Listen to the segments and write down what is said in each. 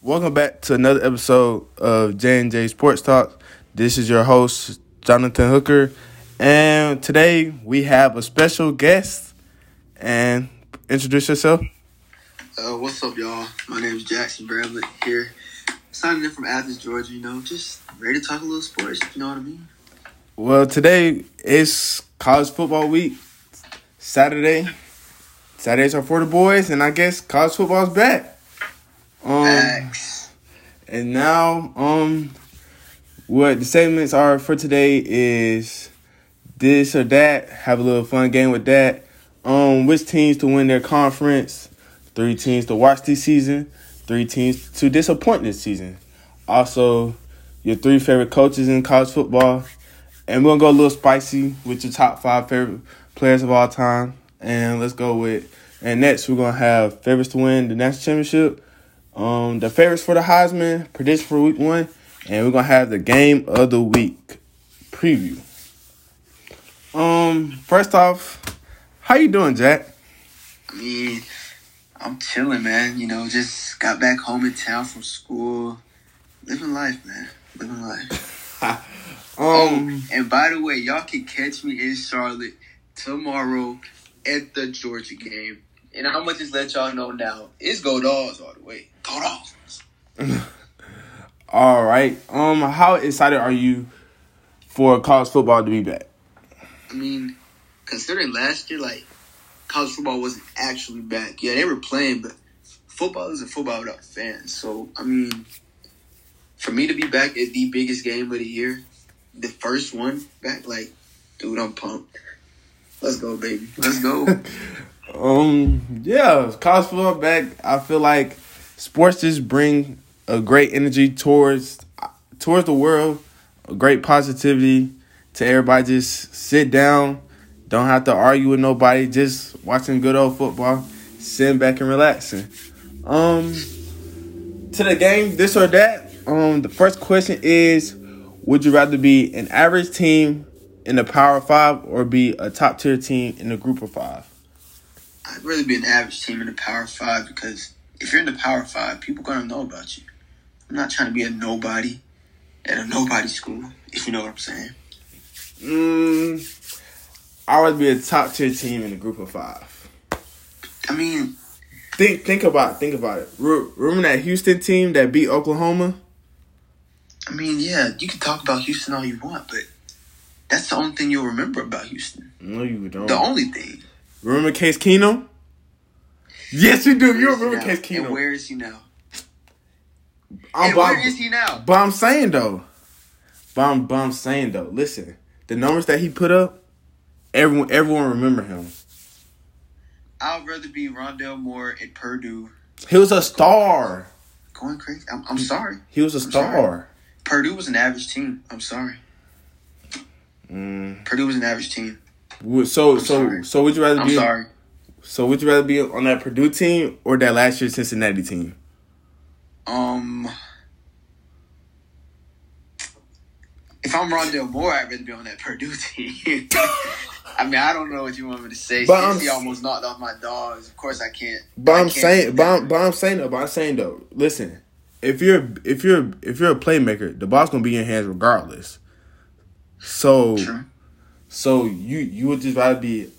Welcome back to another episode of J and J Sports Talk. This is your host Jonathan Hooker, and today we have a special guest. And introduce yourself. Uh, what's up, y'all? My name is Jackson Bramlett here, signing in from Athens, Georgia. You know, just ready to talk a little sports. You know what I mean? Well, today is college football week. Saturday. Saturdays are for the boys, and I guess college football's back. Um. And now, um, what the segments are for today is this or that. Have a little fun game with that. Um, which teams to win their conference? Three teams to watch this season. Three teams to disappoint this season. Also, your three favorite coaches in college football. And we're gonna go a little spicy with your top five favorite players of all time. And let's go with. And next, we're gonna have favorites to win the national championship um, the favorites for the Heisman, prediction for week one, and we're gonna have the game of the week preview. Um, first off, how you doing, Jack? I mean, I'm chilling, man. You know, just got back home in town from school, living life, man. Living life. Um, oh, and by the way, y'all can catch me in Charlotte tomorrow at the Georgia game. And I'm gonna just let y'all know now, it's go dogs all the way. Go dogs. all right. Um, how excited are you for college football to be back? I mean, considering last year, like college football wasn't actually back. Yeah, they were playing, but football is a football without fans. So I mean, for me to be back at the biggest game of the year, the first one back, like, dude, I'm pumped. Let's go, baby. Let's go. um, yeah, college football back. I feel like sports just bring a great energy towards towards the world, a great positivity to everybody. Just sit down, don't have to argue with nobody. Just watching good old football, sitting back and relaxing. Um, to the game, this or that. Um, the first question is, would you rather be an average team in the Power Five or be a top tier team in the Group of Five? I'd rather be an average team in the Power Five because if you're in the Power Five, people are gonna know about you. I'm not trying to be a nobody at a nobody school, if you know what I'm saying. Mm, I would be a top tier team in a group of five. I mean, think think about it, think about it. Remember that Houston team that beat Oklahoma? I mean, yeah, you can talk about Houston all you want, but that's the only thing you'll remember about Houston. No, you don't. The only thing. Remember Case Keenum? Yes, you do. You remember Case Keenum? And where is he now? I'm, and where is he now? But I'm saying though, but I'm, but I'm saying though, listen, the numbers that he put up, everyone everyone remember him. I'd rather be Rondale Moore at Purdue. He was a star. Going crazy. I'm, I'm sorry. He was a I'm star. Sorry. Purdue was an average team. I'm sorry. Mm. Purdue was an average team. So I'm so sorry. so would you rather I'm be? sorry. So would you rather be on that Purdue team or that last year Cincinnati team? Um, if I'm Rondale Moore, I'd rather be on that Purdue team. I mean, I don't know what you want me to say. But Cincy almost knocked off my dogs. Of course, I can't. But I I'm saying, but I'm, but I'm saying though, but I'm saying though, listen, if you're if you're if you're a playmaker, the ball's gonna be in your hands regardless. So, True. So you you would just rather be,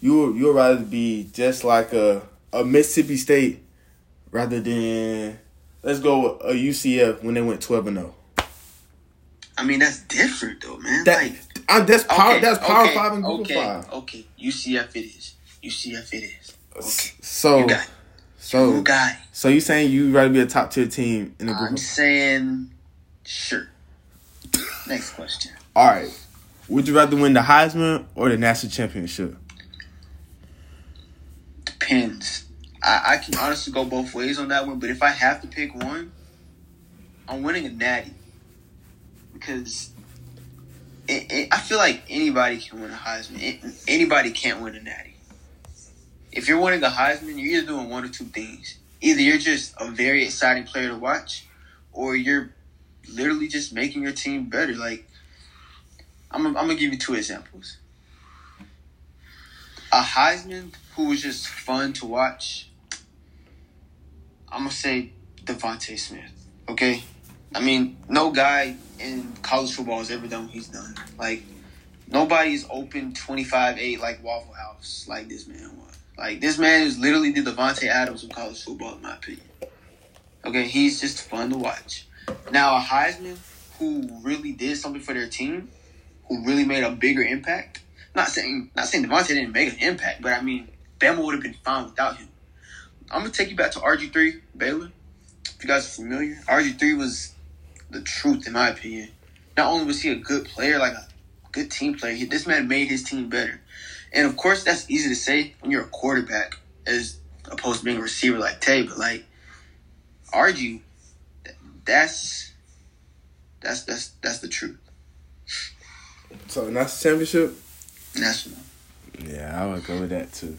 you you would rather be just like a a Mississippi State, rather than let's go a UCF when they went twelve and zero. I mean, that's different though, man. That, like, I, that's power. okay, that's power okay, five and group okay, five. Okay, UCF it is. UCF it is. Okay. So, you so you got it. So you saying you rather be a top tier team in the group? I'm saying, sure. Next question. All right. Would you rather win the Heisman or the national championship? Depends. I, I can honestly go both ways on that one, but if I have to pick one, I'm winning a natty because it, it, I feel like anybody can win a Heisman. It, anybody can't win a natty. If you're winning a Heisman, you're either doing one or two things. Either you're just a very exciting player to watch, or you're literally just making your team better. Like, I'm, I'm gonna give you two examples. A Heisman who was just fun to watch. I'm gonna say DeVonta Smith. Okay, I mean, no guy in college football has ever done what he's done. Like nobody's open twenty five eight like Waffle House like this man was. Like this man is literally the Davante Adams of college football, in my opinion. Okay, he's just fun to watch. Now a Heisman who really did something for their team, who really made a bigger impact. Not saying not saying Davante didn't make an impact, but I mean Bama would have been fine without him. I'm gonna take you back to RG three Baylor. If you guys are familiar, RG three was the truth in my opinion. Not only was he a good player, like a good team player, he, this man made his team better. And of course, that's easy to say when you're a quarterback as opposed to being a receiver like Tay. But like RG, that's that's that's that's the truth. So national championship. National. Yeah, I would go with that too.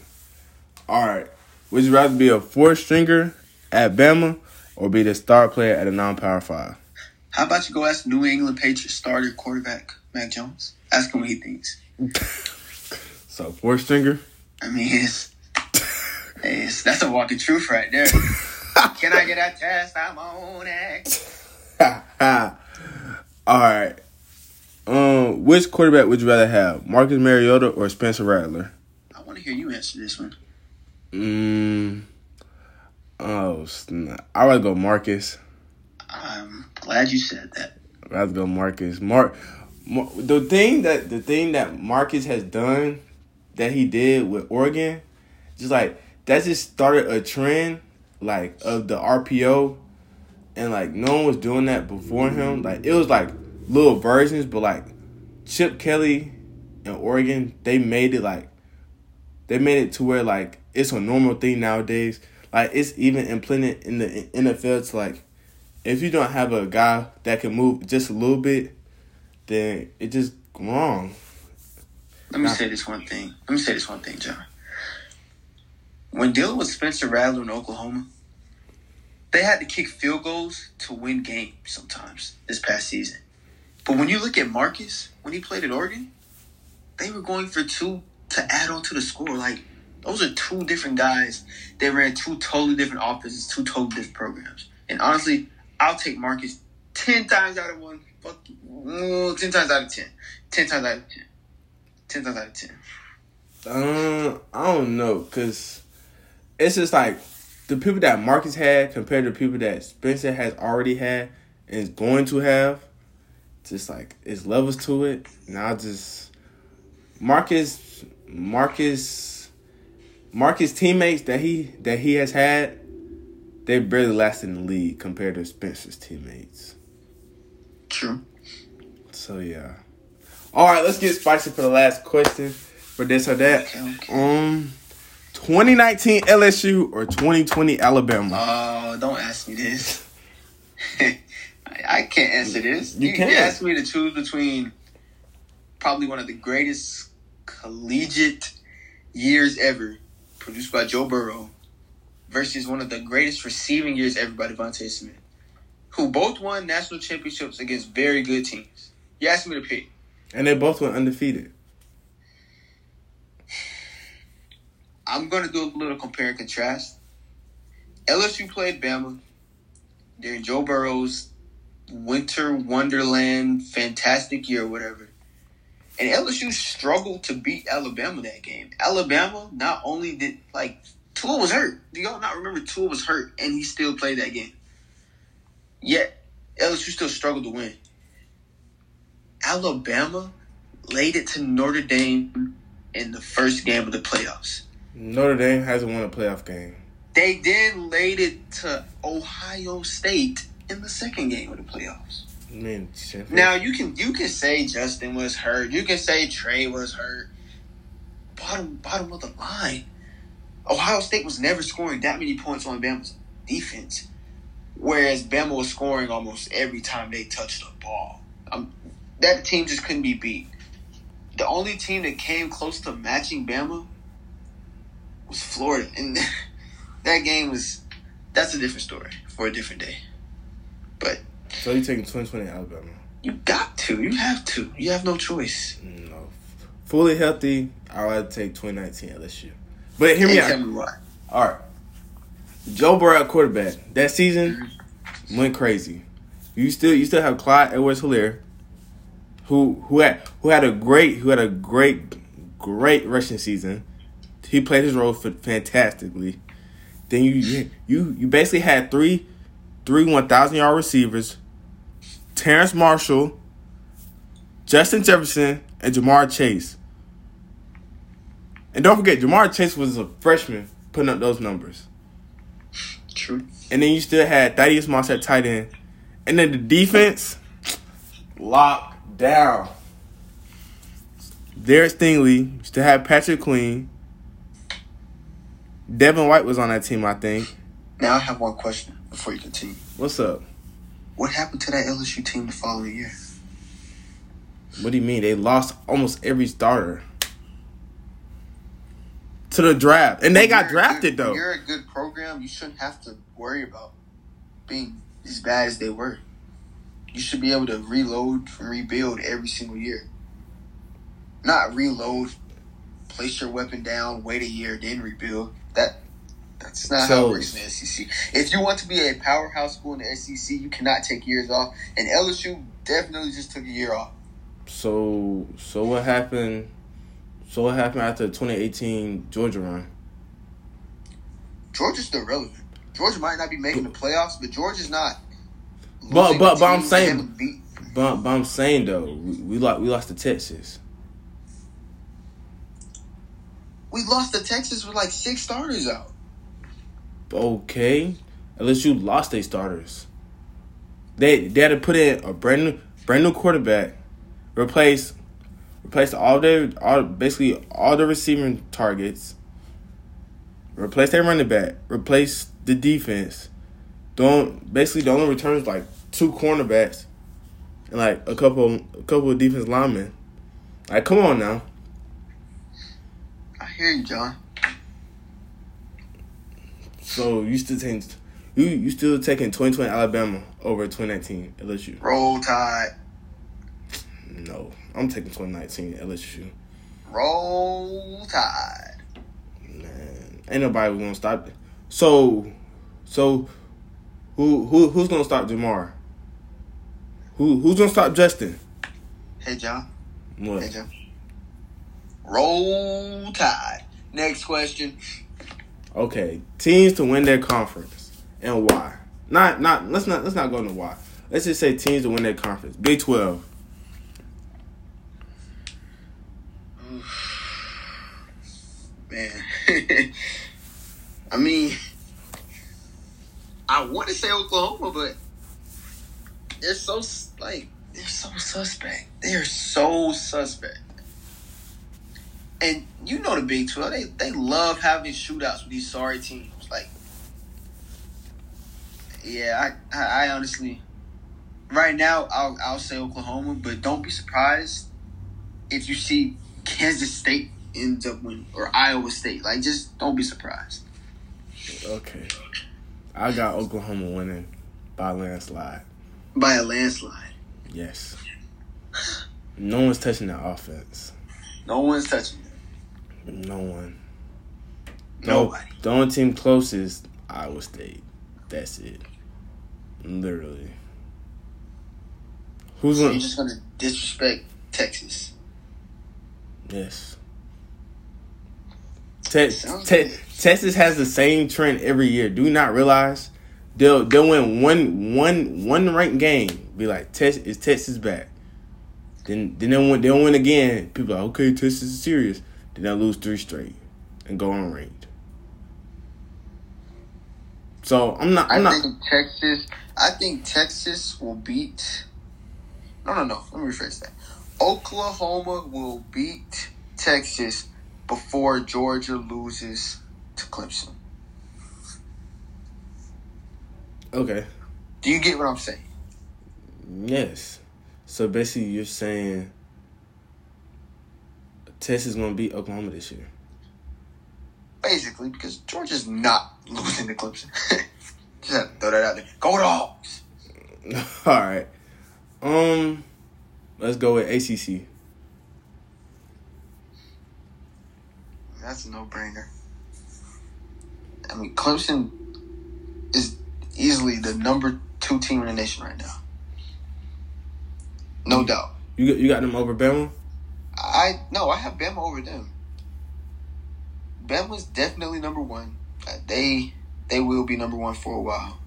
All right. Would you rather be a four stringer at Bama or be the star player at a non power five? How about you go ask New England Patriots starter quarterback Mac Jones? Ask him what he thinks. so four stringer. I mean, it's, it's that's a walking truth right there. Can I get a test? I'm on it. All right. Um, which quarterback would you rather have, Marcus Mariota or Spencer Rattler? I want to hear you answer this one. Mm. Oh, snap. I rather go Marcus. I'm glad you said that. I'd rather go Marcus. Mark. The thing that the thing that Marcus has done, that he did with Oregon, just like that just started a trend, like of the RPO, and like no one was doing that before him. Like it was like little versions, but like Chip Kelly and Oregon, they made it like they made it to where like it's a normal thing nowadays. Like it's even implemented in the NFL to like if you don't have a guy that can move just a little bit, then it just wrong. Let me say this one thing. Let me say this one thing, John. When dealing with Spencer Rattler in Oklahoma, they had to kick field goals to win games sometimes this past season. But when you look at Marcus, when he played at Oregon, they were going for two to add on to the score. Like, those are two different guys. They ran two totally different offenses, two totally different programs. And honestly, I'll take Marcus 10 times out of one. Fuck, mm, 10 times out of 10. 10 times out of 10. 10 times out of 10. Um, I don't know, because it's just like the people that Marcus had compared to people that Spencer has already had and is going to have just like it's levels to it. Now just Marcus Marcus Marcus teammates that he that he has had, they barely last in the league compared to Spencer's teammates. True. So yeah. All right, let's get spicy for the last question for this or that. Okay, okay. Um, 2019 LSU or 2020 Alabama? Oh, don't ask me this. I can't answer this. You, you can. You asked me to choose between probably one of the greatest collegiate years ever, produced by Joe Burrow, versus one of the greatest receiving years ever by DeVonta Smith, who both won national championships against very good teams. You asked me to pick. And they both went undefeated. I'm going to do a little compare and contrast. LSU played Bama during Joe Burrow's winter wonderland fantastic year or whatever. And LSU struggled to beat Alabama that game. Alabama not only did like Tua was hurt. Do y'all not remember Tua was hurt and he still played that game? Yet LSU still struggled to win. Alabama laid it to Notre Dame in the first game of the playoffs. Notre Dame hasn't won a playoff game. They then laid it to Ohio State in the second game of the playoffs. I mean, Sheffield- Now you can you can say Justin was hurt. You can say Trey was hurt. Bottom bottom of the line, Ohio State was never scoring that many points on Bama's defense, whereas Bama was scoring almost every time they touched the ball. Um, that team just couldn't be beat. The only team that came close to matching Bama was Florida, and that game was that's a different story for a different day. But so you taking 2020 Alabama? you got to. You have to. You have no choice. No. Fully healthy, I would take 2019 LSU. But hear me out. All right. Joe Burrow quarterback. That season, mm-hmm. went crazy. You still you still have Clyde Edwards Helaire, who who had who had a great who had a great great rushing season. He played his role fantastically. Then you you you basically had three three one thousand yard receivers, Terrace Marshall, Justin Jefferson, and Ja'Marr Chase. And don't forget, Ja'Marr Chase was a freshman putting up those numbers. True. And then you still had Thaddeus Moss at tight end. And then the defense, locked down. Derek Stingley, you still had Patrick Queen. Devin White was on that team, I think. Now I have one question before you continue. What's up? What happened to that LSU team the following year? What do you mean? They lost almost every starter to the draft, and they got drafted good, though. You're a good program. You shouldn't have to worry about being as bad as they were. You should be able to reload and rebuild every single year. Not reload, place your weapon down, wait a year, then rebuild. That that's not so, how it works in the SEC. If you want to be a powerhouse school in the SEC, you cannot take years off. And LSU definitely just took a year off. So so what happened? So what happened after the 2018 Georgia run? Georgia's still relevant. Georgia might not be making the playoffs, but Georgia's not. But but, but I'm saying, but, but I'm saying though, we, we lost we lost to Texas. We lost to Texas with like six starters out. Okay, unless you lost their starters. They they had to put in a brand new brand new quarterback, replace replace all their all basically all the receiving targets. Replace their running back. Replace the defense. Don't basically the only returns like two cornerbacks and like a couple a couple of defense linemen. Like, come on now. I hear you, John. So you still taking you you still taking twenty twenty Alabama over twenty nineteen LSU? Roll Tide. No, I'm taking twenty nineteen LSU. Roll Tide. Man, ain't nobody gonna stop. It. So, so who who who's gonna stop Ja'Marr? Who who's gonna stop Justin? Hey John. What? Hey John. Roll Tide. Next question. Okay, teams to win their conference and why? Not not let's not let's not go into why. Let's just say teams to win their conference. Big Twelve. Man, I mean, I want to say Oklahoma, but they're so like they're so suspect. They're so suspect. And you know the Big Twelve, they they love having shootouts with these sorry teams. Like, yeah, I I, I honestly, right now I'll I'll say Oklahoma, but don't be surprised if you see Kansas State ends up winning or Iowa State. Like, just don't be surprised. Okay, I got Oklahoma winning by landslide. By a landslide. Yes. No one's touching that offense. No one's touching it. No one. Nobody. No, the only team closest, Iowa State. That's it. Literally. Who's so gonna, you're just gonna disrespect Texas? Yes. Te- te- Texas has the same trend every year. Do you not realize they'll they'll win one one one ranked game? Be like, Texas is Texas back. Then then they'll win, they'll win again. People are like, okay, Texas is serious. Then they'll lose three straight and go on unranked. So I'm not. I'm i not. think Texas. I think Texas will beat. No, no, no. Let me rephrase that. Oklahoma will beat Texas before Georgia loses to Clemson. Okay. Do you get what I'm saying? Yes. So basically, you're saying Texas is going to beat Oklahoma this year. Basically, because Georgia's not losing to Clemson. Just have to throw that out there. Go dogs. All right. Um, let's go with ACC. That's a no brainer. I mean, Clemson is easily the number two two team in the nation right now. No doubt. You got you got them over Bama. I no, I have Bama over them. Bama's definitely number one. Uh, they they will be number one for a while.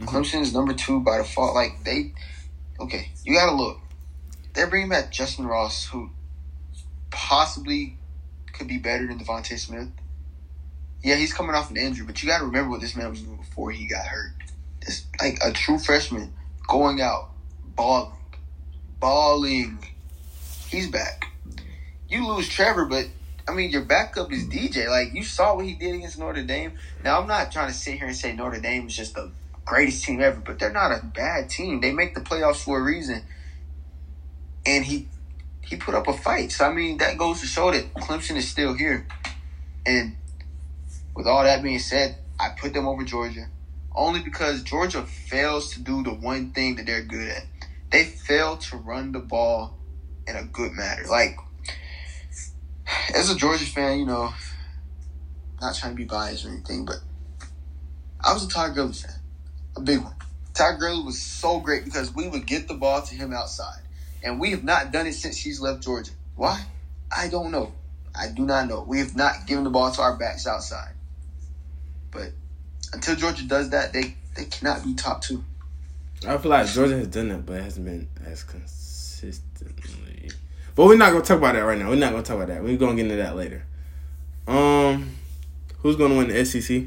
Mhm. Clemson is number two by default. Like they, okay, you gotta look. They're bringing back Justin Ross, who possibly could be better than DeVonta Smith. Yeah, he's coming off an injury, but you gotta remember what this man was doing before he got hurt. It's like a true freshman going out, balling, balling. He's back. You lose Trevor, but I mean, your backup is DJ. Like you saw what he did against Notre Dame. Now, I'm not trying to sit here and say Notre Dame is just the greatest team ever, but they're not a bad team. They make the playoffs for a reason, and he he put up a fight. So I mean, that goes to show that Clemson is still here. And with all that being said, I put them over Georgia only because Georgia fails to do the one thing that they're good at. They fail to run the ball in a good manner. Like as a Georgia fan, you know, not trying to be biased or anything, but I was a Todd Gurley fan, a big one. Todd Gurley was so great because we would get the ball to him outside, and we have not done it since he's left Georgia. Why? I don't know. I do not know. We have not given the ball to our backs outside. But until Georgia does that, they they cannot be top two. I feel like Georgia has done that, but it hasn't been as consistently. But we're not gonna talk about that right now. We're not gonna talk about that. We're gonna get into that later. Um, who's gonna win the SEC?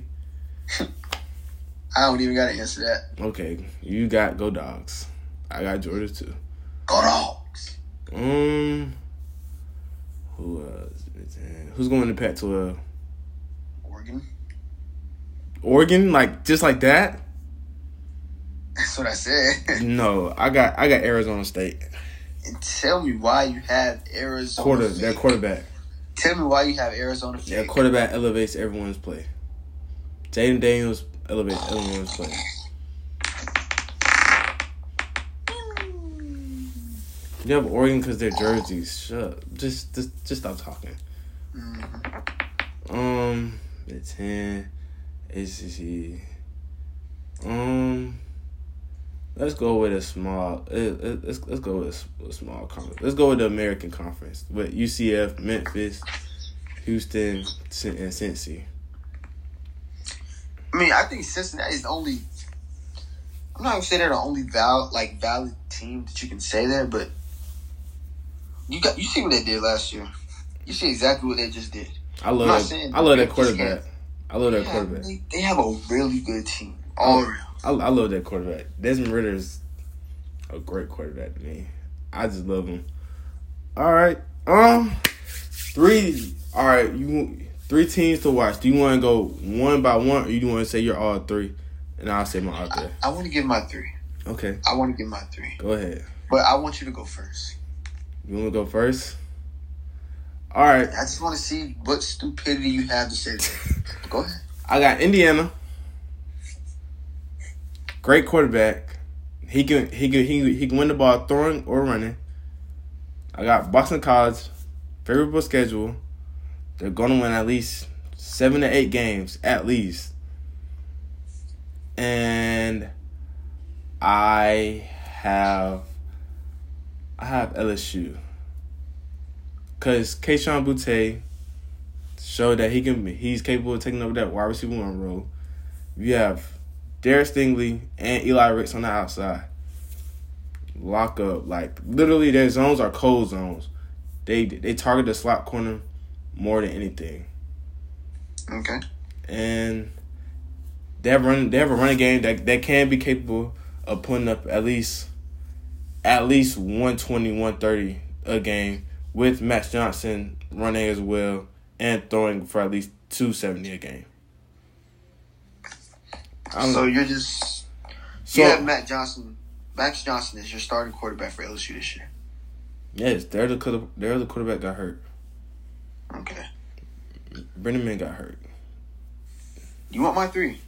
I don't even got to answer that. Okay, you got go dogs. I got Georgia too. Go dogs. Um, who else? Who's going to Pac-12? Oregon. Oregon, like just like that? That's what I said. No, I got I got Arizona State. And tell me why you have Arizona. Quarter, their quarterback. Tell me why you have Arizona. Their quarterback elevates everyone's play. Jayden Daniels elevates everyone's play. You have Oregon because their jerseys. Shut up. Just, just, just stop talking. Mhm. Um, the ten, ACC. Um, let's go with a small. uh, uh, Let's let's go with a small conference. Let's go with the American Conference with UCF, Memphis, Houston, and Cincy. I mean, I think Cincinnati is the only. I'm not gonna say they're the only val like valid team that you can say there, but you got you see what they did last year. You see exactly what they just did. I love that. I love that quarterback. I love that quarterback. they, they have a really good team all around. I, I love that quarterback. Desmond Ridder is a great quarterback to me. I just love him. All right, um, three. All right, you three teams to watch. Do you want to go one by one, or you want to say you're all three, and I'll say my all I, three? I want to give my three. Okay, I want to give my three, go ahead. but I want you to go first. You want to go first? All right, I just want to see what stupidity you have to say. Go ahead. I got Indiana. Great quarterback. He can he can he, he can win the ball throwing or running. I got Boston College. Favorable schedule. They're gonna win at least seven to eight games at least. And I have I have LSU. Cause Kayshon Boutte showed that he can he's capable of taking over that wide receiver one role. You have Derek Stingley and Eli Ricks on the outside. Lock up. Like literally their zones are cold zones. They they target the slot corner more than anything. Okay. And they have run they have a running game that, that can be capable of putting up at least at least 120, 130 a game with Max Johnson running as well and throwing for at least 270 a game. So you're just So you have Matt Johnson. Max Johnson is your starting quarterback for LSU this year. yes, they're the they're the quarterback got hurt. Okay. Brennan Man got hurt. You want my three?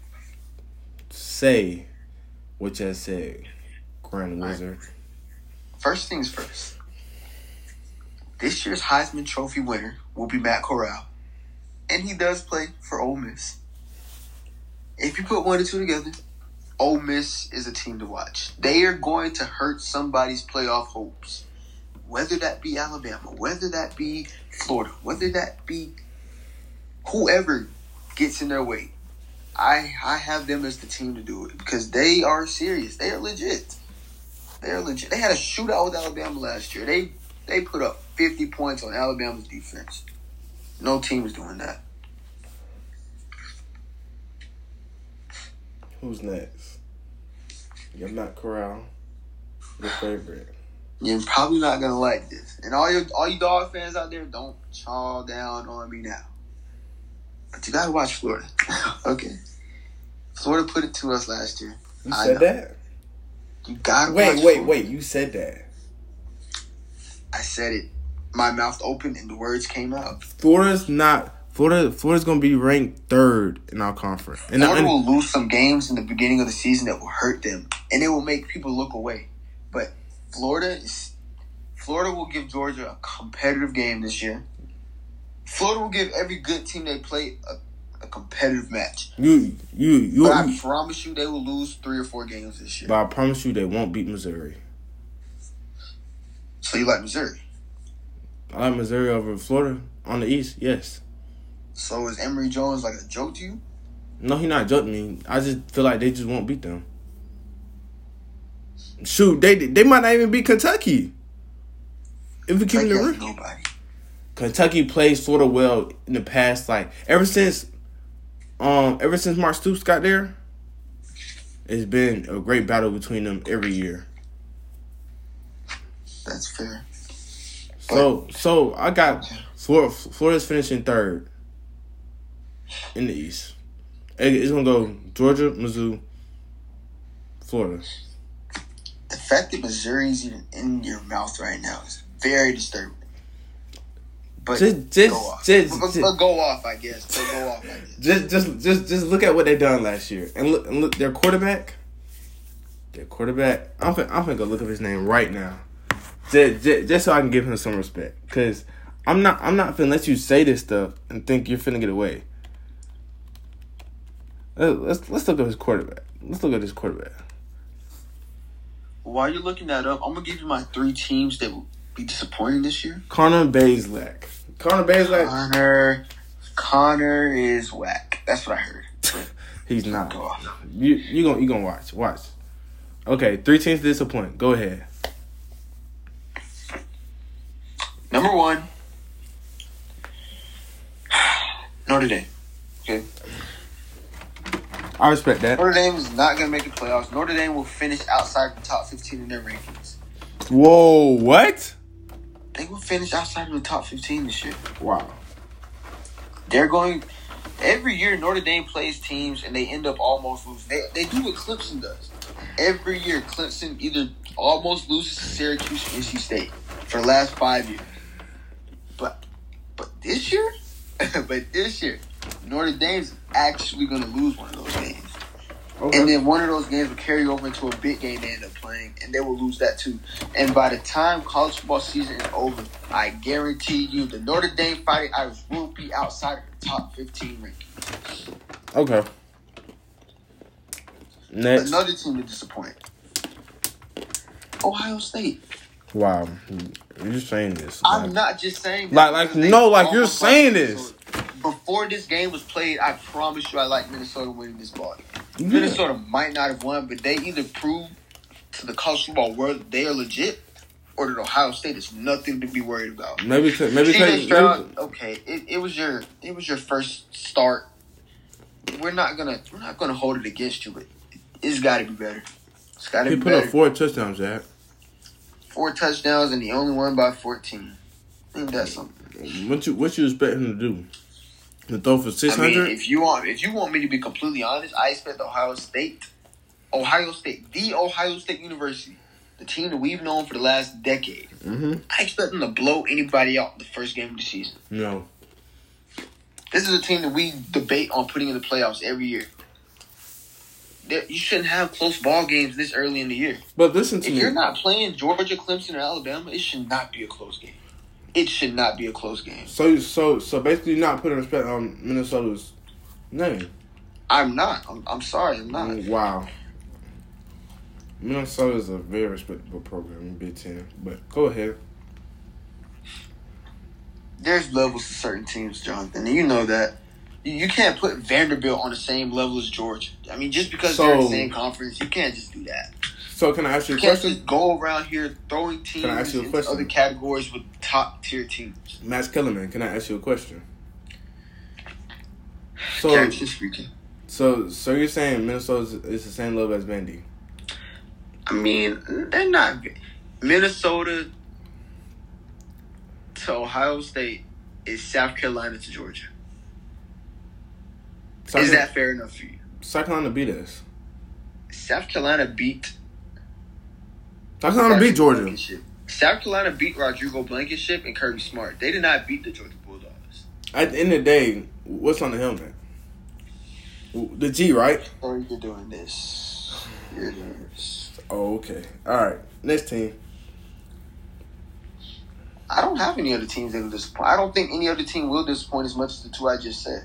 Say what you said, Grand Right. Wizard. First things first. This year's Heisman Trophy winner will be Matt Corral, and he does play for Ole Miss. If you put one and two together, Ole Miss is a team to watch. They are going to hurt somebody's playoff hopes. Whether that be Alabama, whether that be Florida, whether that be whoever gets in their way. I I have them as the team to do it because they are serious. They are legit. They are legit. They had a shootout with Alabama last year. They they put up 50 points on Alabama's defense. No team is doing that. Who's next? Your Matt Corral, your favorite. You're probably not gonna like this, and all your all you dog fans out there, don't chaw down on me now. But you gotta watch Florida. okay, Florida put it to us last year. You I said know. that? You gotta Wait, watch wait, Florida. wait. You said that. I said it. My mouth opened and the words came out. Florida's not. Florida. Florida's gonna be ranked third in our conference. And, Florida will lose some games in the beginning of the season that will hurt them, and it will make people look away. But Florida is Florida will give Georgia a competitive game this year. Florida will give every good team they play a, a competitive match. you, you, you. But I promise you, they will lose three or four games this year. but I promise you, they won't beat Missouri. So you like Missouri? I like Missouri over Florida on the East. Yes. So is Emory Jones like a joke to you? No, he not joking me. I just feel like they just won't beat them. Shoot, they they might not even beat Kentucky. If we keep it Kentucky real. has nobody. Kentucky plays Florida well in the past, like ever since, um, ever since Mark Stoops got there, it's been a great battle between them every year. That's fair. So, so I got Florida. Florida's finishing third in the East. It's gonna go Georgia, Mizzou, Florida. The fact that Missouri is even in your mouth right now is very disturbing. But Just, just, go off. just, But- but- go off, I guess. But go off, I guess. just, just, just, just look at what they done last year, and look, and look, their quarterback, their quarterback. I'm, fin- I'm finna go look up his name right now, just, just, just so I can give him some respect, cause I'm not, I'm not finna let you say this stuff and think you're finna get away. Let- Let's let's look at his quarterback. Let's look at his quarterback. While you're looking that up, I'm gonna give you my three teams that will be disappointing this year. Connor Bazelak. Connor Bazelak. Connor, Connor is whack. That's what I heard. He's not. You you gonna you gonna watch watch. Okay, three teams to disappoint. Go ahead. Number one, Notre Dame. Okay, I respect that. Notre Dame is not gonna make the playoffs. Notre Dame will finish outside the top 15 in their rankings. Whoa, what? They will finish outside of the top 15 this year. Wow. They're going every year. Notre Dame plays teams and they end up almost losing. They, they do what Clemson does. Every year, Clemson either almost loses to Syracuse or NC State for the last five years. But but this year, but this year, Notre Dame's actually going to lose one of those games. Okay. And then one of those games will carry over into a big game they end up playing, and they will lose that too. And by the time college football season is over, I guarantee you the Notre Dame Fighting Irish will be outside of the top 15 ranking. okay. Next. Another team to disappoint. Ohio State. Wow. You're saying this. I'm not just saying Like- like, no, like, you're saying this. Minnesota. Before this game was played, I promise you I like Minnesota winning this ball. Yeah. Minnesota might not have won, but they either proved to the college football world they are legit, or that Ohio State is nothing to be worried about. maybe to, maybe Stroud, okay, it, it was your it was your first start. We're not gonna we're not gonna hold it against you, but it's got to be better. It's got to he put better. up four touchdowns, Zach. Four touchdowns and he only won by fourteen. Ain't that something? What you what you expect him to do? To throw for six I mean, if you want, if you want me to be completely honest, I expect Ohio State, Ohio State, the Ohio State University, the team that we've known for the last decade. mm-hmm. I expect them to blow anybody out the first game of the season. No. This is a team that we debate on putting in the playoffs every year. You shouldn't have close ball games this early in the year. But listen to If me. you're not playing Georgia, Clemson, or Alabama, it should not be a close game. It should not be a close game. so so so basically, you're not putting respect on Minnesota's name. I'm not. I'm, I'm sorry. I'm not. Oh, wow. Minnesota is a very respectable program in Big Ten. But go ahead. There's levels to certain teams, Jonathan, and you know that. You- You can't put Vanderbilt on the same level as Georgia. I mean, just because they're in the same conference, you can't just do that. So can I ask you a can't question? go around here throwing teams Can I ask you a question? other categories with top tier teams. Max Kellerman, can I ask you a question? So so so you're saying Minnesota is- the same level as Vandy? I mean, they're not. Minnesota to Ohio State is South Carolina to Georgia. South, Is that fair enough for you? South Carolina beat us? South Carolina beat. South Carolina beat Georgia. South Carolina beat Rodrigo Blankenship and Kirby Smart. They did not beat the Georgia Bulldogs. At the end of the day, what's on the helmet? The G, right? Or you're doing this. You're doing this. Oh, okay. All right. Next team. I don't have any other teams that will disappoint. I don't think any other team will disappoint as much as the two I just said.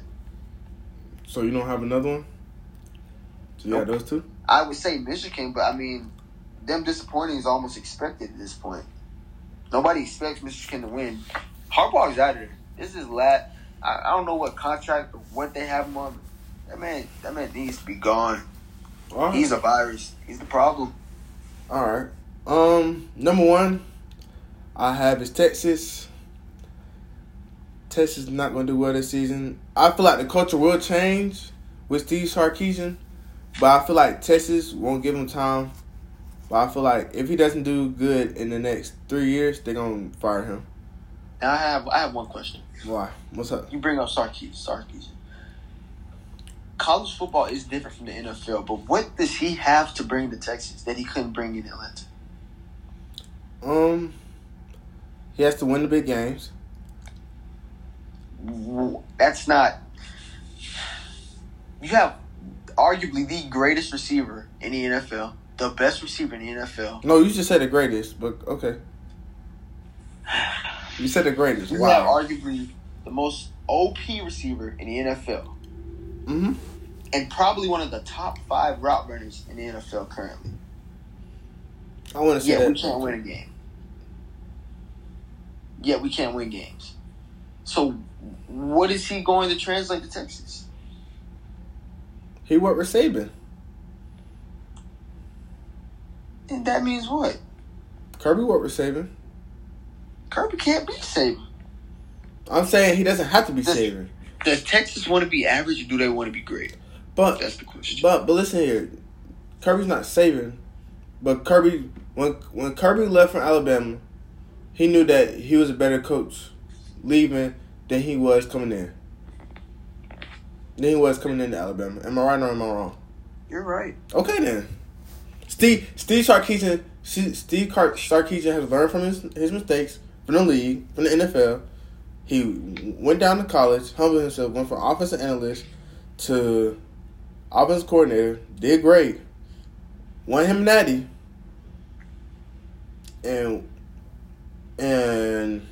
So you don't have another one? So you got those two? I would say Michigan, but I mean, them disappointing is almost expected at this point. Nobody expects Michigan to win. Harbaugh is out of there. This is lat. I, I don't know what contract what they have him on. That man, that man needs to be gone. Right. He's a virus. He's the problem. All right. Um, number one, I have is Texas. Texas is not going to do well this season. I feel like the culture will change with Steve Sarkisian, but I feel like Texas won't give him time. But I feel like if he doesn't do good in the next three years, they're gonna fire him. Now I have I have one question. Why? What's up? You bring up Sarkis, Sarkis. College football is different from the NFL, but what does he have to bring to Texas that he couldn't bring in Atlanta? Um, he has to win the big games. That's not. You have arguably the greatest receiver in the NFL, the best receiver in the NFL. No, you just said the greatest, but okay. You said the greatest. You Wow. arguably the most OP receiver in the NFL, Mm-hmm. and probably one of the top five route runners in the NFL currently. I want to say Yeah, that. we can't win a game. Yeah, we can't win games. So, what is he going to translate to Texas? He worked with Saban. And that means what? Kirby with Saban. Kirby can't be Saban. I'm saying he doesn't have to be Does- Saban. Does Texas want to be average or do they want to be great? But That's the question. but but listen here, Kirby's not Saban. But Kirby when when Kirby left from Alabama, he knew that he was a better coach leaving than he was coming in. Than he was coming into Alabama. Am I right or am I wrong? You're right. Okay then. Steve Steve Sarkisian Steve Sarkisian has learned from his his mistakes from the league, from the NFL. He went down to college, humbled himself, went from offensive analyst to offensive coordinator, did great, won him natty, and and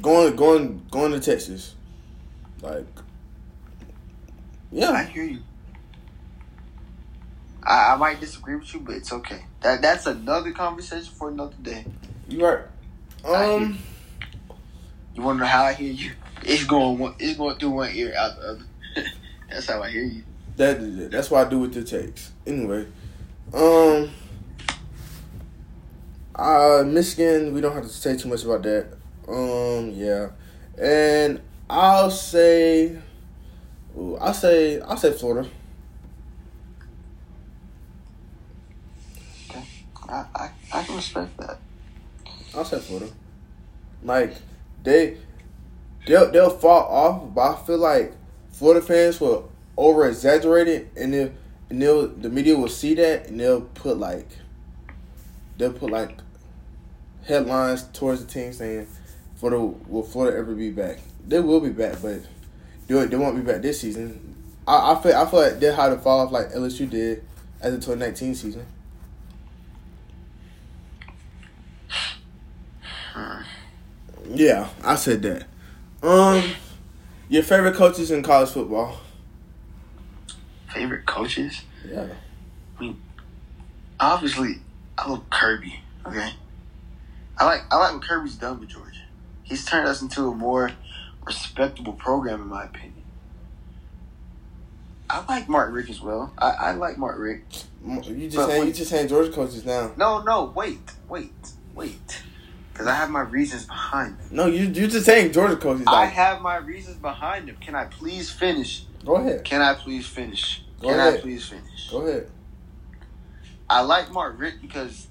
going going going to Texas, like yeah. I hear you. I, I might disagree with you, but it's okay. That that's another conversation for another day. you right. I hear Um. You know how I hear you? It's going one, it's going through one ear out the other. that's how I hear you. That that's what I do with the takes. Anyway, um, uh, Michigan. We don't have to say too much about that. Um, yeah, and I'll say, ooh, I'll say, I'll say Florida. I, I, can respect that. I'll say Florida. Like they, they'll they'll fall off, but I feel like Florida fans will over exaggerate it, and they and they'll the media will see that, and they'll put like, they'll put like headlines towards the team saying, "Florida will Florida ever be back?" They will be back, but they they won't be back this season. I, I feel I feel like they'll have to fall off like LSU did as the 2019 season. Yeah, I said that. Um, your favorite coaches in college football? Favorite coaches? Yeah. I mean, obviously, I love Kirby. Okay, I like I like what Kirby's done with Georgia. He's turned us into a more respectable program, in my opinion. I like Mark Richt as well. I, I like Mark Richt. You just saying you just saying Georgia coaches now. No, no, wait, wait, wait. Because I have my reasons behind them. No, you you're just saying Georgia coaches. I have my reasons behind them. Can I please finish? Go ahead. Can I please finish? Go Can ahead. I please finish? Go ahead. I like Mark Richt because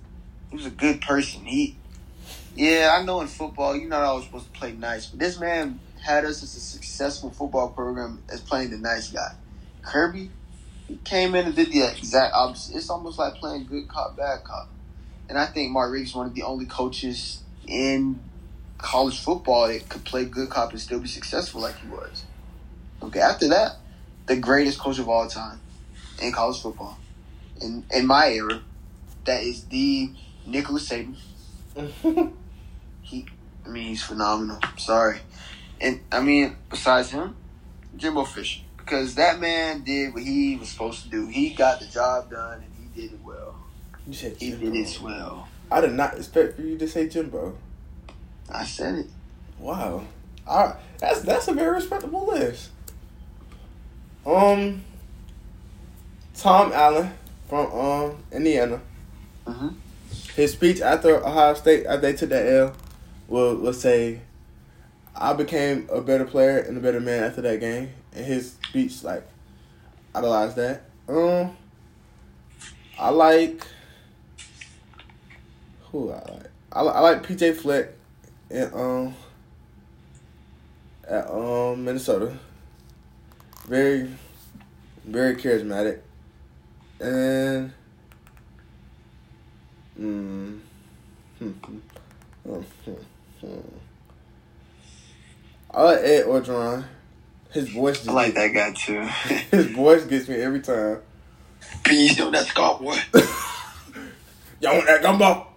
he was a good person. He, yeah, I know in football you're not always supposed to play nice, but this man had us as a successful football program as playing the nice guy. Kirby, he came in and did the exact opposite. It's almost like playing good cop, bad cop. And I think Mark Richt is one of the only coaches in college football that could play good cop and still be successful like he was. Okay, after that, the greatest coach of all time in college football. In in my era, that is the Nicholas Saban. He, I mean, he's phenomenal. Sorry, and I mean, besides him, Jimbo Fisher, because that man did what he was supposed to do. He got the job done, and he did it well. you said He did it well. I did not expect for you to say Jimbo. I said it. Wow. All right. That's that's a very respectable list. Um Tom Allen from um Indiana. Mm-hmm. His speech after Ohio State after they took that L will will say I became a better player and a better man after that game. And his speech like idolized that. Um I like who I like. I, I like PJ Fleck and um at um Minnesota. Very very charismatic. And mm, hmm, hmm, hmm, hmm, hmm. I like Ed Orgeron. His voice just I like that guy too. his voice gets me every time. Peace on that scar boy. Y'all want that gumbo?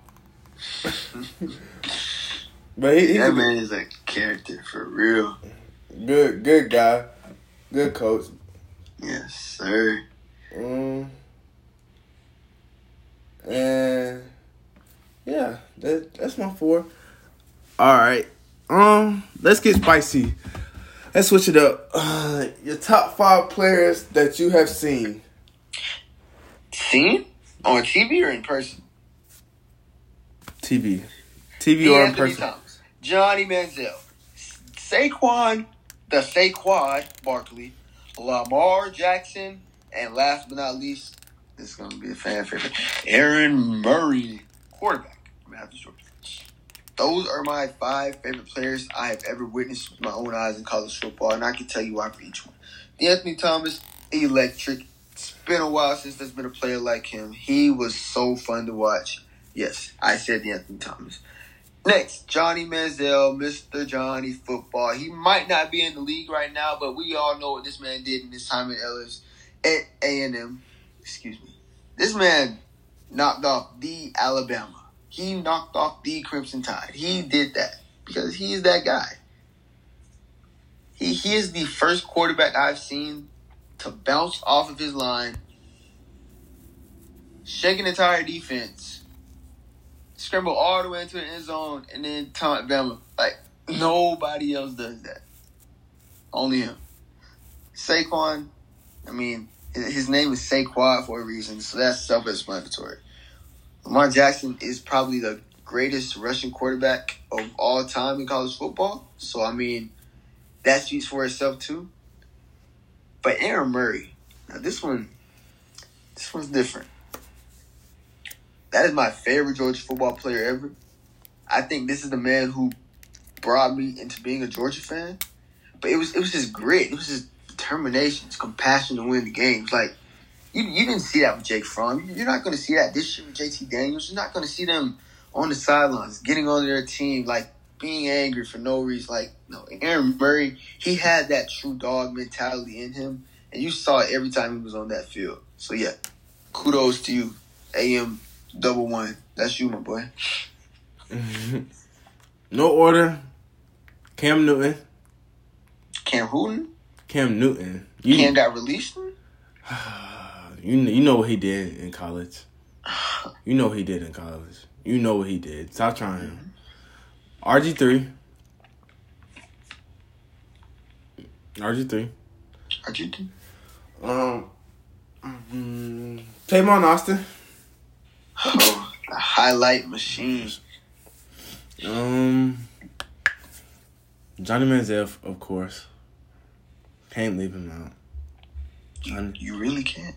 But he, That man is a character for real. good good guy. Good coach. Yes, sir. Um, and yeah, that that's my four. All right. Um, let's get spicy. Let's switch it up. Uh, your top five players that you have seen. Seen on TV or in person? TV, TV or in person. Thomas, Johnny Manziel, Saquon, the Saquon Barkley, Lamar Jackson, and last but not least, this is going to be a fan favorite, Aaron Murray, quarterback from Athens, Georgia. Those are my five favorite players I have ever witnessed with my own eyes in college football, and I can tell you why for each one. Anthony Thomas, electric. It's been a while since there's been a player like him. He was so fun to watch. Yes, I said Anthony Thomas. Next, Johnny Manziel, Mr. Johnny Football. He might not be in the league right now, but we all know what this man did in his time at Ellis at A and M. Excuse me. This man knocked off the Alabama. He knocked off the Crimson Tide. He did that because he's that guy. He he is the first quarterback I've seen to bounce off of his line, shake an entire defense, scramble all the way into the end zone, and then taunt Bama. Like nobody else does that. Only him. Saquon, I mean, his name is Saquon for a reason, so that's self-explanatory. Lamar Jackson is probably the greatest rushing quarterback of all time in college football. So I mean, that speaks for itself too. But Aaron Murray, now this one, this one's different. That is my favorite Georgia football player ever. I think this is the man who brought me into being a Georgia fan. But it was it was his grit, it was his determination, his compassion to win the games. Like you, you didn't see that with Jake Fromm. You're not going to see that this year with JT Daniels. You're not going to see them on the sidelines getting on their team, like being angry for no reason. Like no, Aaron Murray, he had that true dog mentality in him, and you saw it every time he was on that field. So yeah, kudos to you, AM double one. That's you, my boy. no order. Cam Newton. Cam Hooten, Cam Newton. You Cam got released. you you know what he did in college. You know what he did in college. You know what he did. Stop trying him. RG three. RG three. Argentina. Um. mm, Austin. Oh, the highlight machine. Um. Johnny Manziel, of course. Can't leave him out. Johnny. You really can't.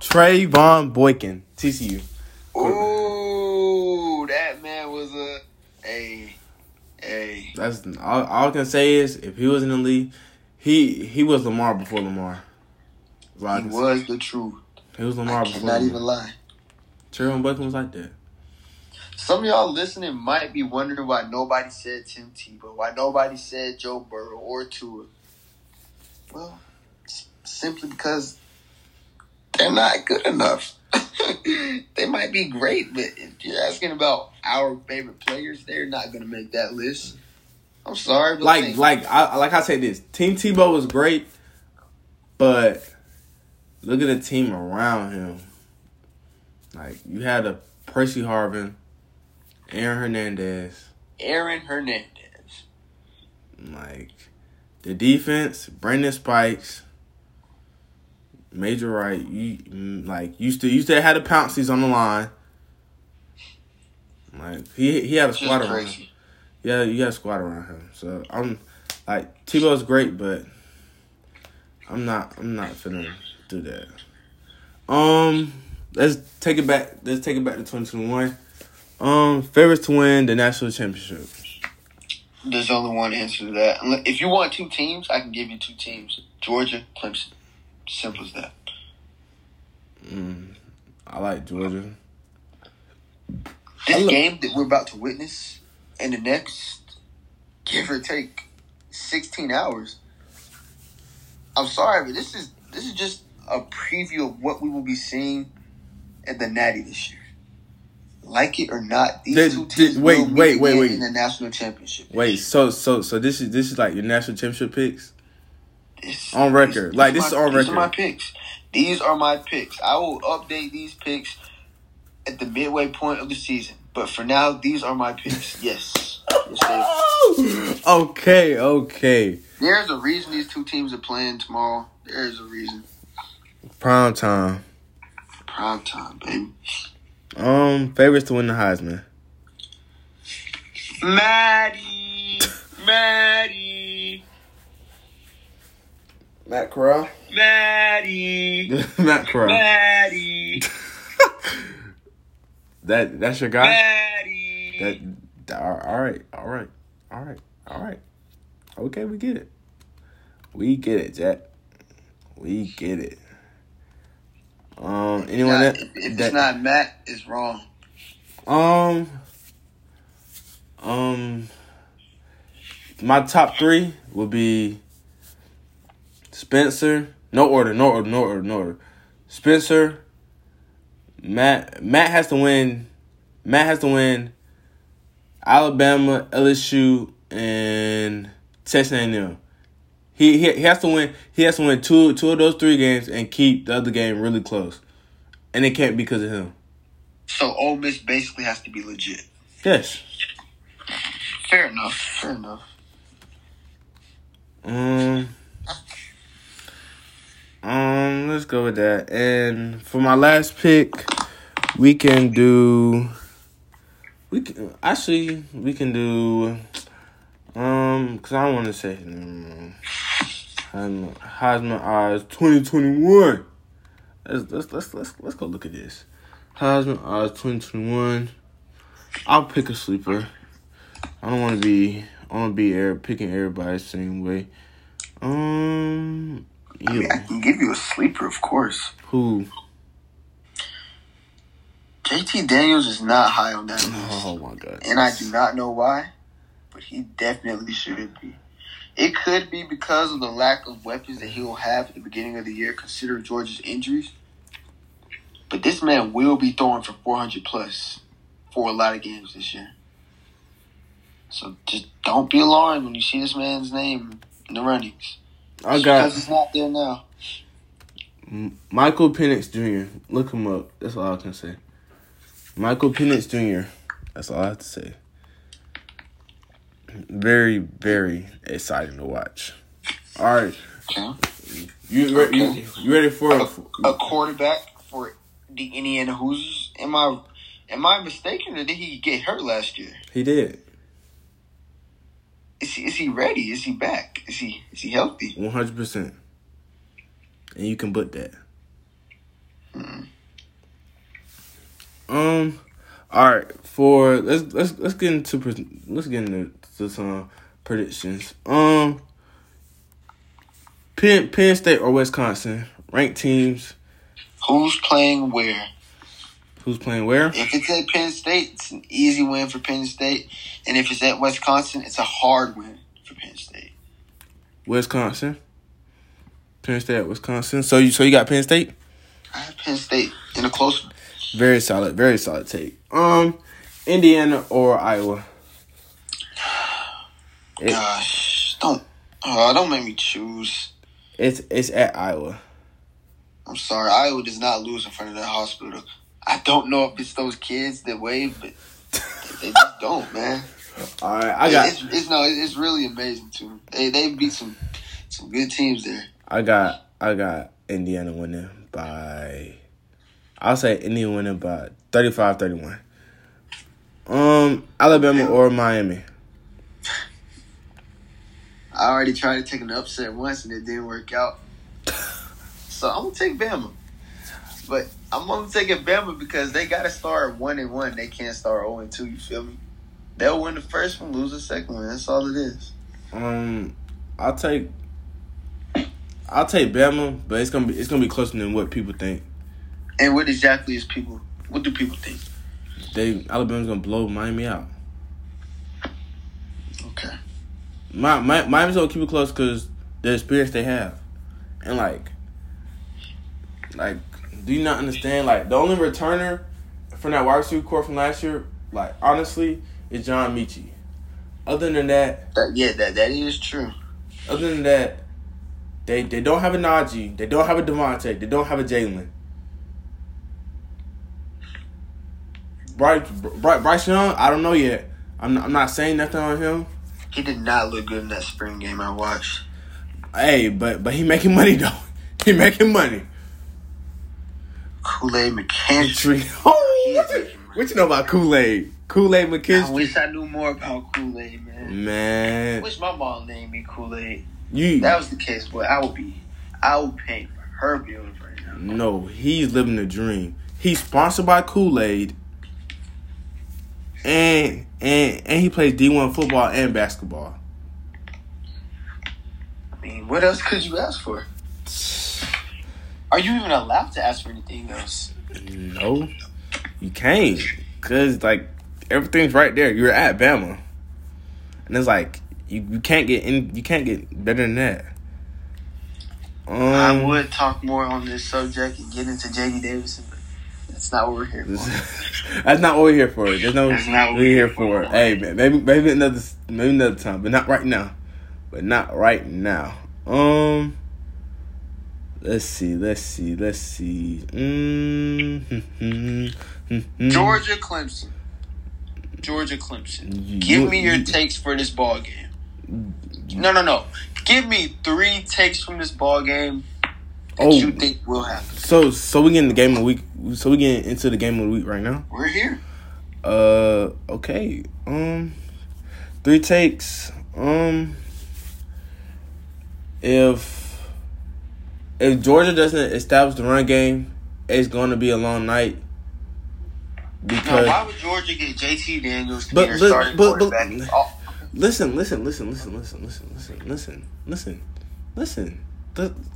Trevone Boykin, TCU. Oh, that man was a a a. That's all, all I can say is if he was in the league, he he was Lamar before Lamar. He say. was the truth. He was Lamar I cannot even lie. Trevone Boykin was like that. Some of y'all listening might be wondering why nobody said Tim Tebow, why nobody said Joe Burrow or Tua. Well, simply because they're not good enough. they might be great, but if you're asking about our favorite players, they're not going to make that list. I'm sorry, Like like I like I say this. Tim Tebow was great, but look at the team around him. Like you had a Percy Harvin, Aaron Hernandez. Aaron Hernandez. Like the defense, Brandon Spikes, Major Wright. You like you still you still had the Pouncey's on the line. Like he he had a squad around him. Yeah, you got a squad around him. So I'm like Tebow's great, but I'm not I'm not finna do that. Um, let's take it back. Let's take it back to 2021. Um, favorites to win the national championship. There's only one answer to that. If you want two teams, I can give you two teams: Georgia, Clemson. Simple as that. Mm, I like Georgia. This game that we're about to witness in the next, give or take, sixteen hours. I'm sorry, but this is this is just a preview of what we will be seeing at the Natty this year. Like it or not, these Did- two teams wait, will meet wait, wait, wait. in the national championship. Wait, so so so this is this is like your national championship picks. This- On record. Like, this my- is on These are my picks. These are my picks. I will update these picks at the midway point of the season. But for now, these are my picks. Yes. yes okay, okay. There's a reason these two teams are playing tomorrow. There's a reason. Prime time. Prime time, baby. Um, favorites to win the Heisman. Maddie, Maddie, Matt Corral. Maddie, Matt Corral. Maddie, That that's your guy. Maddie. That, that all right, all right, all right, all right. Okay, we get it. We get it, Jack. We get it. Um, anyone Nah, that, if, if that it's not Matt, it's wrong. um um my top three would be Spencer. No order, no order, no order, no order. Spencer. Matt. Matt has to win. Matt has to win. Alabama, LSU, and Texas A&M. He, he he has to win. He has to win two two of those three games and keep the other game really close, and it can't be because of him. So Ole Miss basically has to be legit. Yes. Fair enough. Fair enough. Um. Um. Let's go with that. And for my last pick, we can do. We can actually we can do. Um, cause I want to say um, Heisman, Heisman twenty one. Let's let's let's let's let's go look at this. Heisman Eyes twenty twenty one. I'll pick a sleeper. I don't want to be. I want to be air picking everybody the same way. Um, I mean, I can give you a sleeper, of course. who? JT Daniels is not high on that list. Oh my god! And I do not know why, but he definitely should be. It could be because of the lack of weapons that he will have at the beginning of the year, considering Georgia's injuries. But this man will be throwing for 400 plus for a lot of games this year. So just don't be alarmed when you see this man's name in the runnings. I Just got because it's not there now. Michael Penix Jr. Look him up. That's all I can say. Michael Penix Jr. That's all I have to say. Very, very exciting to watch. All right. Okay. You, re- you, you ready for a, a quarterback for the Indiana Hoosiers? Am I am I mistaken or did he get hurt last year? He did. Is he is he ready? Is he back? Is he is he healthy? One hundred percent. And you can put that. Hmm. Um. All right. For let's let's let's get into let's get into some predictions. Um. Penn Penn State or Wisconsin ranked teams. Who's playing where? Who's playing where? If it's at Penn State, it's an easy win for Penn State, and if it's at Wisconsin, it's a hard win for Penn State. Wisconsin. Penn State at Wisconsin. So you so you got Penn State? I have Penn State in a close one. Very solid, very solid take. Um, Indiana or Iowa? It, Gosh, don't uh, don't make me choose. It's it's at Iowa. I'm sorry, Iowa does not lose in front of that hospital. I don't know if it's those kids that wave, but they just don't, man. All right, I got. It's, it's no, it's really amazing too. They they beat some some good teams there. I got I got Indiana winning by. I'll say Indiana winning by 35-31. Um, Alabama or Miami. I already tried to take an upset once and it didn't work out. So I'm gonna take Bama. But I'm gonna take it Bama because they gotta start one and one. They can't start 0 and two, you feel me? They'll win the first one, lose the second one. That's all it is. Um I'll take I'll take Bama, but it's gonna be it's gonna be closer than what people think. And what exactly is people what do people think? They Alabama's gonna blow Miami out. Okay. My, my Miami's gonna keep it close because the experience they have, and like, like, do you not understand? Like, the only returner from that wide receiver core from last year, like, honestly, is John Metchie. Other than that, that yeah, that that is true. Other than that, they they don't have a Najee, they don't have a DeVonta, they don't have a Jalen. Bryce, Bryce Young, I don't know yet. I'm not, I'm not saying nothing on him. He did not look good in that spring game I watched. Hey, but but he making money though. He making money. Kool Aid McKinstry. Oh, what, you, what you know about Kool Aid? Kool Aid McKinstry. I wish I knew more about Kool Aid, man. Man, I wish my mom named me Kool Aid. You that was the case, but I would be, I would pay her bills right now. No, he's living the dream. He's sponsored by Kool Aid and and and he plays D one football and basketball. I mean, what else could you ask for? Are you even allowed to ask for anything else? No, you can't, cause like everything's right there. You're at Bama, and it's like you, you can't get in. You can't get better than that. Um, I would talk more on this subject and get into JD Davidson, but that's not what we're here for. that's not what we're here for. There's no. That's not what we're here for. for. Hey man, maybe maybe another maybe another time, but not right now. But not right now. Um. Let's see. Let's see. Let's see. Mm-hmm. Georgia Clemson. Georgia Clemson. Give me your takes for this ball game. No, no, no. Give me three takes from this ball game oh, you think will happen? So, so we get in the game of the week. So we get into the game of the week right now. We're here. Uh, okay. Um, three takes. Um, if if Georgia doesn't establish the run game, it's going to be a long night. Because now, why would Georgia get JT Daniels to but, be but, starting but, quarterback? But, listen, listen, listen, listen, listen, listen, listen, listen, listen, listen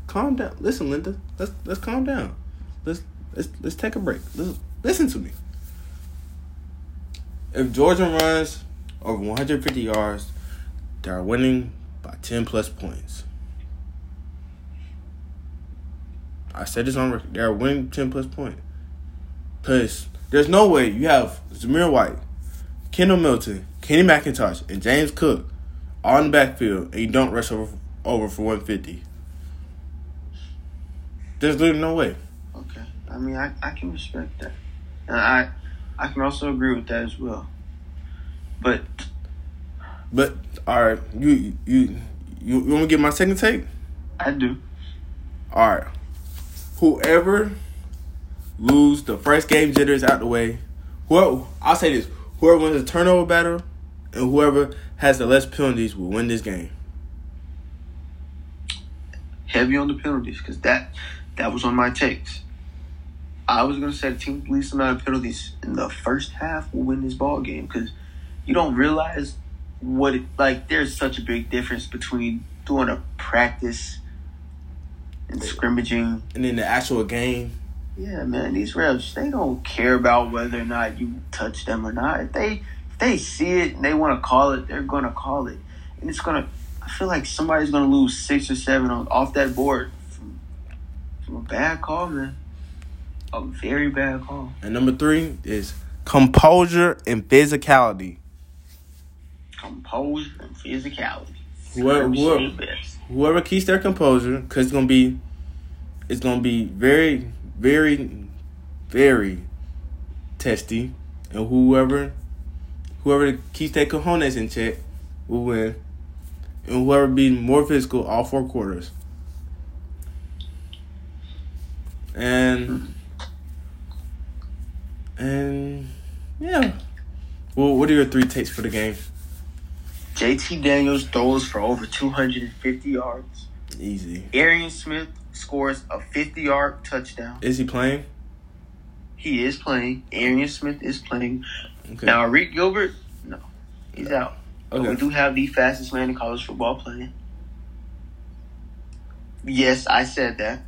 calm down. Listen, Linda. Let's let's calm down. Let's let's let's take a break. Listen to me. If Georgia runs over 150 yards, they are winning by 10 plus points. I said this on record. They are winning 10 plus points. Because there's no way you have Zamir White, Kendall Milton, Kenny McIntosh, and James Cook on the backfield and you don't rush over over for 150. There's literally no way. Okay. I mean, I, I can respect that. And I I can also agree with that as well. But But all right, you you you, you want to get my second take? I do. All right. Whoever lose the first game jitters out the way. Whoever I'll say this: whoever wins the turnover battle, and whoever has the less penalties will win this game. Heavy on the penalties because that that was on my takes. I was gonna say the team with the least amount of penalties in the first half will win this ball game because you don't realize what it like. There's such a big difference between doing a practice and scrimmaging. And then the actual game, Yeah, man, these refs they don't care about whether or not you touch them or not. If they if they see it and they want to call it, they're gonna call it, and it's gonna. I feel like somebody's gonna lose six or seven on off that board from from a bad call, man. A very bad call. and number three is composure and physicality. Composure and physicality. Whoever, whoever, whoever keeps their composure, because it's gonna be, it's gonna be very, very, very testy, and whoever, whoever keeps their cojones in check will win, and whoever be more physical all four quarters. And and yeah, well, what are your three takes for the game? JT Daniels throws for over 250 yards. Easy. Arian Smith scores a 50 yard touchdown. Is he playing? He is playing. Arian Smith is playing. Okay. Now, Rick Gilbert, no, he's uh, out. But we do have the fastest man in college football playing. Yes, I said that.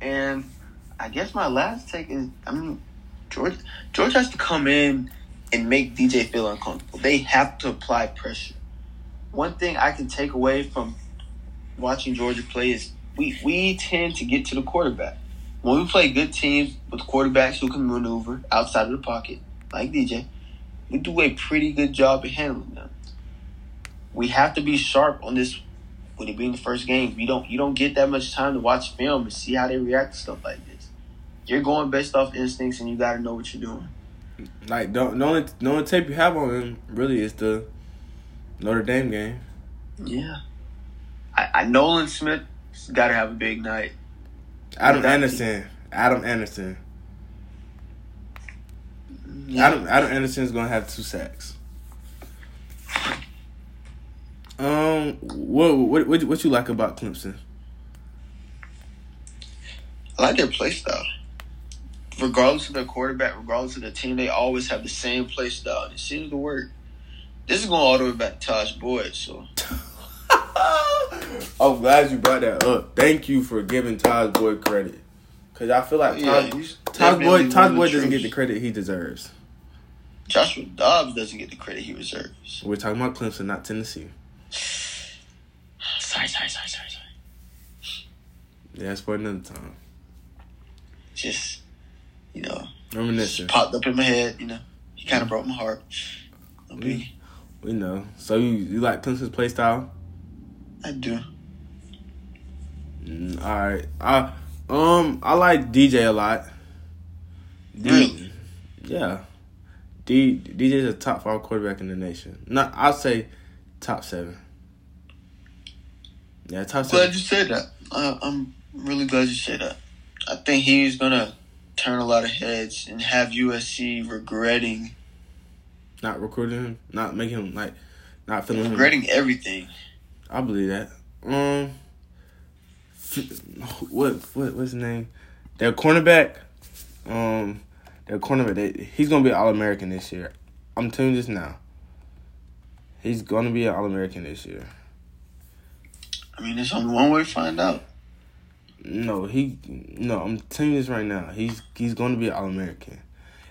And I guess my last take is, I mean, George George has to come in and make DJ feel uncomfortable. They have to apply pressure. One thing I can take away from watching Georgia play is we we tend to get to the quarterback. When we play good teams with quarterbacks who can maneuver outside of the pocket, like DJ, we do a pretty good job of handling them. We have to be sharp on this with it being the first game. You don't you don't get that much time to watch film and see how they react to stuff like this. You're going based off instincts and you gotta know what you're doing. Like don't the only the only tape you have on him really is the Notre Dame game. Yeah. I, I Nolan Smith gotta have a big night. Adam. Anderson. Adam Anderson. Yeah. Adam Adam Anderson is gonna have two sacks. Um, what what what, what you like about Clemson? I like their play style. Regardless of their quarterback, regardless of the team, they always have the same play style. and It seems to work. This is going all the way back to Tajh Boyd, so I'm glad you brought that up. Thank you for giving Tajh Boyd credit, because I feel like yeah, Todd, he's Boyd Tajh Boyd doesn't get the credit he deserves. Joshua Dobbs doesn't get the credit he deserves. We're talking about Clemson, not Tennessee. Sorry, sorry, sorry, sorry, sorry. Yeah, that's for another time. Just, you know, Reminiscing. just popped up in my head. You know, he kind of broke my heart. I'll We know. So you you like Clemson's play style? I do. Mm, all right. I um I like DJ a lot. D- Really? Yeah. D DJ's a top five quarterback in the nation. Not I'll say top seven. Yeah, top seven. Glad you said that. I, I'm really glad you said that. I think he's gonna turn a lot of heads and have USC regretting Not recruiting him, not making him like not feeling him. regretting everything. I believe that. Um, what what what's his name? Their cornerback. Um, their cornerback. They, he's gonna be All American this year. I'm telling you this now. He's gonna be an All American this year. I mean, there's only one way to find out. No, he no. I'm telling you this right now. He's he's gonna be an All American.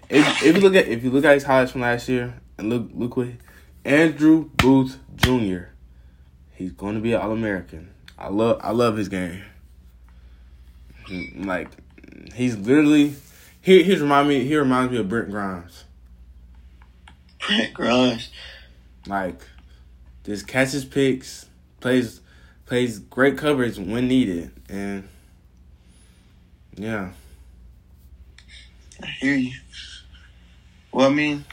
If if you look at if you look at his highlights from last year and look look what Andrew Booth Jr. He's gonna be an All American. I love I love his game. Like he's literally he he's remind me he reminds me of Brent Grimes. Brent Grimes. Like just catches picks, plays plays great coverage when needed, and yeah. I hear you. Well, I mean,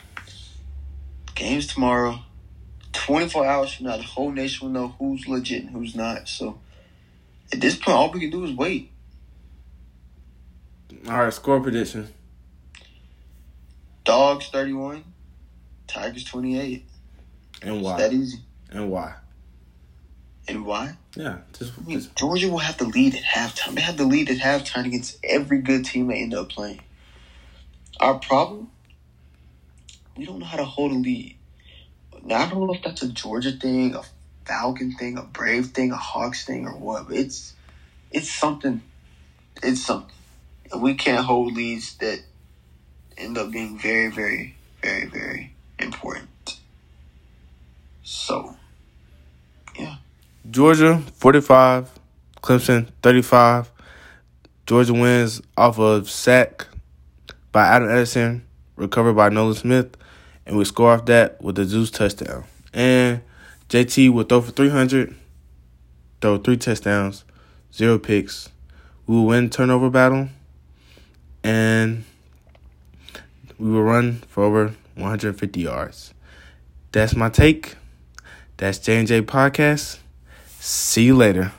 games tomorrow. 24 hours from now, the whole nation will know who's legit and who's not. So, at this point, all we can do is wait. All right, score prediction. Dogs 31, Tigers 28. And why? That easy. And why? And why? Yeah, just, I mean, just Georgia will have the lead at halftime. They have the lead at halftime against every good team they end up playing. Our problem, we don't know how to hold a lead. Now, I don't know if that's a Georgia thing, a Falcon thing, a Brave thing, a Hawks thing, or what. But it's it's something. It's something. And we can't hold leads that end up being very, very, very, very important. So, yeah. Georgia 45, Clemson 35. Georgia wins off of sack by Adam Anderson, recovered by Nolan Smith, and we score off that with a Zeus touchdown. And JT will throw for 300, throw three touchdowns, zero picks. We will win turnover battle, and we will run for over 150 yards. That's my take. That's J&J Podcast. See you later.